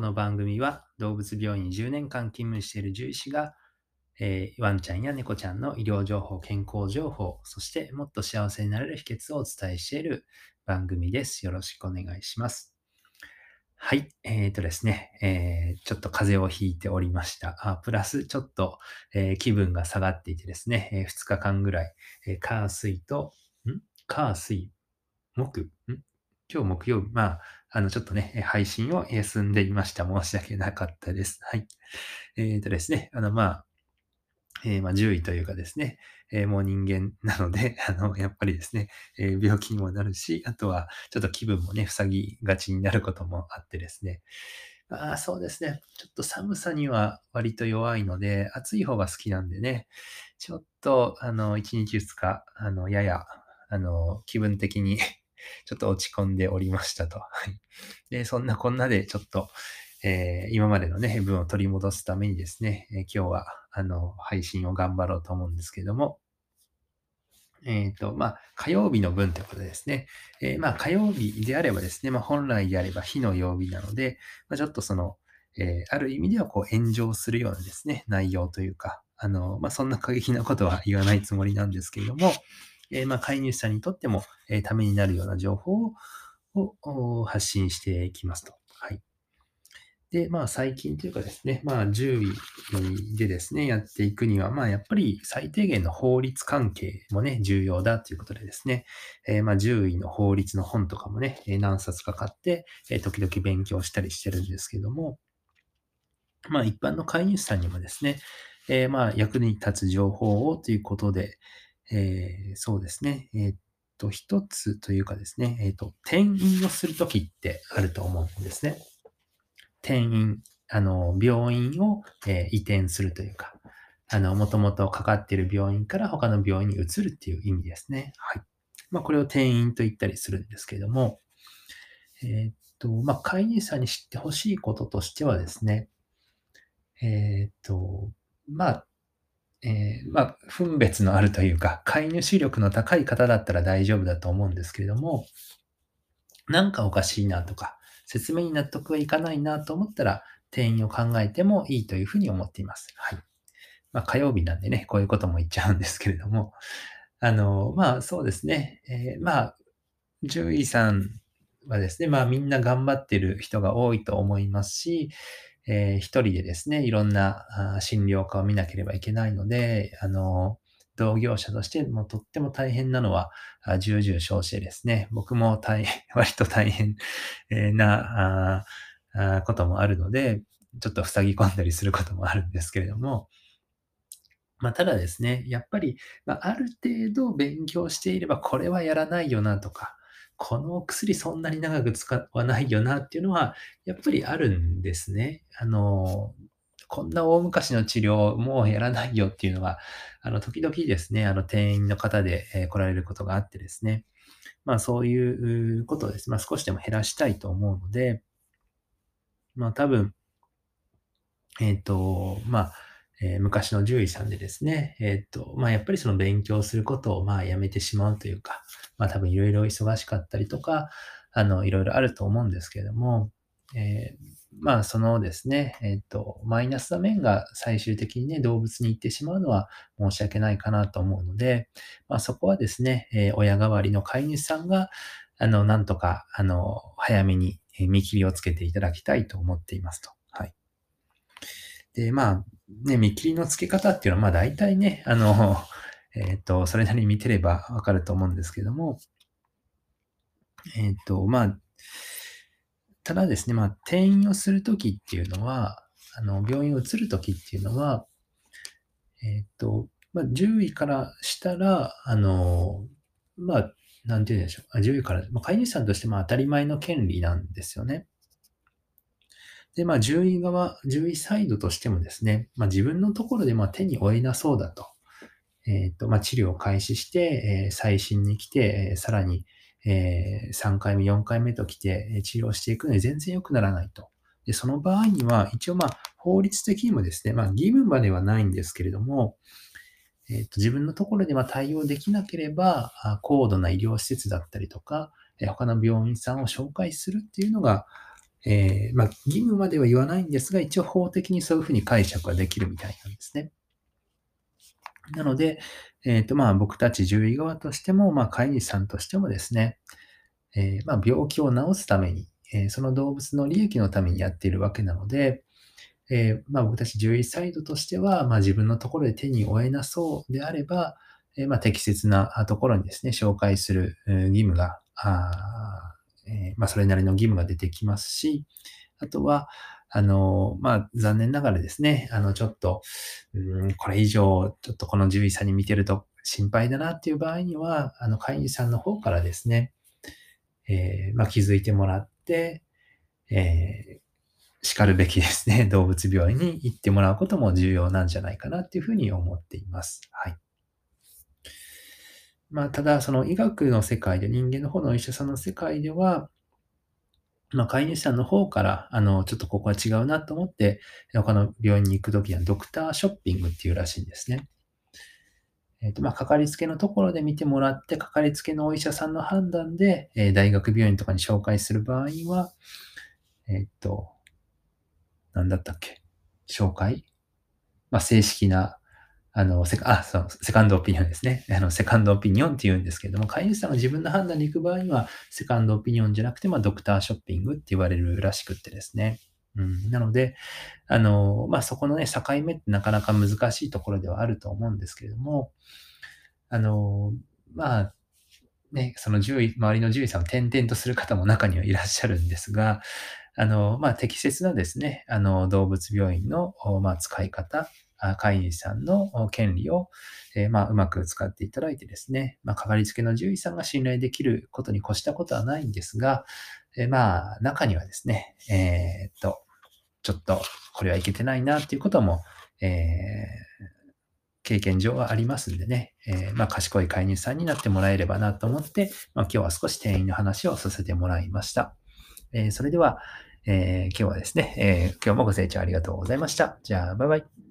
この番組は動物病院10年間勤務している獣医師が、えーワンちゃんや猫ちゃんの医療情報、健康情報、そしてもっと幸せになれる秘訣をお伝えしている番組です。よろしくお願いします。はい。えっ、とですね、えーちょっと風邪をひいておりました。あプラス、ちょっと、えー気分が下がっていてですね、え2日間ぐらい、えー火水と、ん？火水、木？ん？今日木曜日、まあ、あの、ちょっとね、配信を休んでいました。申し訳なかったです。はい。えっ、とですね、あの、まあ、えーまあ、獣医というかですね、えーもう人間なので、あの、やっぱりですね、えー病気にもなるし、あとは、ちょっと気分もね、塞ぎがちになることもあってですね。ああ、そうですね。ちょっと寒さには割と弱いので、暑い方が好きなんでね、ちょっと、あの、1日2日、あの、やや、あの、気分的にちょっと落ち込んでおりましたと。はい。で、そんなこんなで、ちょっと、えー今までのね、分を取り戻すためにですね、えー今日は、あの、配信を頑張ろうと思うんですけども、えっ、と、まあ、火曜日の分ということですね、えーまあ、火曜日であればですね、まあ、本来であれば火の曜日なので、まあ、ちょっとその、えーある意味ではこう炎上するようなですね、内容というか、あの、まあ、そんな過激なことは言わないつもりなんですけれども、えーまあ、飼い主さんにとっても、えためになるような情報を発信していきますと。はい。で、まあ最近というかですね、まあ獣医でですね、やっていくには、まあやっぱり最低限の法律関係もね、重要だということでですね、えーまあ獣医の法律の本とかもね、何冊か買って、え時々勉強したりしてるんですけども、まあ一般の飼い主さんにもですね、えーまあ役に立つ情報をということで、えーそうですね、えーっと、一つというかですね、えーっと、転院をするときってあると思うんですね。転院、あの、病院を、え移転するというか、あの、もともとかかっている病院から他の病院に移るっていう意味ですね。はい。まあ、これを転院と言ったりするんですけれども、えーっと、まあ、飼い主さんに知ってほしいこととしてはですね、えーっと、まあ、えーまあ、分別のあるというか、飼い主力の高い方だったら大丈夫だと思うんですけれども、なんかおかしいなとか、説明に納得がいかないなと思ったら、転院を考えてもいいというふうに思っています。はい。まあ、火曜日なんでね、こういうことも言っちゃうんですけれども、あの、まあ、そうですね。えーまあ、獣医さんはですね、まあ、みんな頑張ってる人が多いと思いますし、えー一人でですね、いろんな診療科を見なければいけないので、あの、同業者としてもとっても大変なのは、重々承知でですね、僕も大変、割と大変なこともあるので、ちょっと塞ぎ込んだりすることもあるんですけれども、まあ、ただですね、やっぱり、ま、ある程度勉強していれば、これはやらないよなとか、この薬そんなに長く使わないよなっていうのは、やっぱりあるんですね。あの、こんな大昔の治療もうやらないよっていうのは、あの、時々ですね、あの、店員の方で、え来られることがあってですね、まあそういうことをです、まあ少しでも減らしたいと思うので、まあ多分、えっ、と、まあ、えー昔の獣医さんでですね、えっ、と、まあやっぱりその勉強することをまあやめてしまうというか、まあ多分いろいろ忙しかったりとか、あの、いろいろあると思うんですけれども、えーまあそのですね、えっ、と、マイナスな面が最終的にね、動物に行ってしまうのは申し訳ないかなと思うので、まあそこはですね、えー親代わりの飼い主さんが、あの、なんとか、あの、早めに見切りをつけていただきたいと思っていますと。はい。で、まあ、ね、見切りのつけ方っていうのは、まあ大体ね、あの、えっ、と、それなりに見てればわかると思うんですけども、えっ、と、まあ、ただですね、まあ、転院をするときっていうのは、あの、病院を移るときっていうのは、えっ、と、まあ、獣医からしたら、あの、まあ、なんて言うんでしょう。あ獣医から、まあ、飼い主さんとしてまあ当たり前の権利なんですよね。で、まあ、獣医側、獣医サイドとしてもですね、まあ、自分のところでまあ手に負えなそうだと。えっ、と、まあ、治療を開始して、え最新に来て、えさらに、え3回目、4回目と来て、治療していくので全然良くならないと。で、その場合には、一応まあ、法律的にもですね、まあ、義務まではないんですけれども、えっ、と、自分のところでま対応できなければ、高度な医療施設だったりとか、えー他の病院さんを紹介するっていうのが、えー、まあ、義務までは言わないんですが、一応法的にそういうふうに解釈はできるみたいなんですね。なので、えっ、ー、と、まあ、僕たち獣医側としても、まあ、飼い主さんとしてもですね、えー、まあ、病気を治すために、えその動物の利益のためにやっているわけなので、えまあ、僕たち獣医サイドとしては、まあ、自分のところで手に負えなそうであれば、えまあ、適切なところにですね、紹介する義務が、あえまあ、それなりの義務が出てきますし、あとは、あの、まあ、残念ながらですね、あの、ちょっと、うん、これ以上、ちょっとこの獣医さんに見てると心配だなっていう場合には、あの、飼い主さんの方からですね、えー、まあ、気づいてもらって、えー、叱るべきですね、動物病院に行ってもらうことも重要なんじゃないかなっていうふうに思っています。はい。まあ、ただ、その医学の世界で、人間の方のお医者さんの世界では、まあ、飼い主さんの方から、あの、ちょっとここは違うなと思って、他の病院に行くときはドクターショッピングっていうらしいんですね。えっ、ー、と、まあ、かかりつけのところで見てもらって、かかりつけのお医者さんの判断で、えー、大学病院とかに紹介する場合は、えっ、ー、と、なんだったっけ？紹介？まあ、正式なあの、セカ、あ、そう、セカンドオピニオンですね。あの、セカンドオピニオンって言うんですけれども、飼い主さんが自分の判断に行く場合には、セカンドオピニオンじゃなくて、まあ、ドクターショッピングって言われるらしくってですね。うん、なので、あの、まあ、そこのね、境目ってなかなか難しいところではあると思うんですけれども、あの、まあ、ね、その獣医、周りの獣医さんを転々とする方も中にはいらっしゃるんですが、あの、まあ、適切なですね、あの、動物病院の、まあ、使い方、飼い主さんの権利を、え、まあ、うまく使っていただいてですね、まあ、かかりつけの獣医さんが信頼できることに越したことはないんですが、え、まあ、中にはですね、えー、っと、ちょっとこれはいけてないなっていうことも、え経験上はありますんでね、えまあ、賢い飼い主さんになってもらえればなと思って、まあ、今日は少し店員の話をさせてもらいました。えそれでは、え今日はですね、え今日もご清聴ありがとうございました。じゃあ、バイバイ。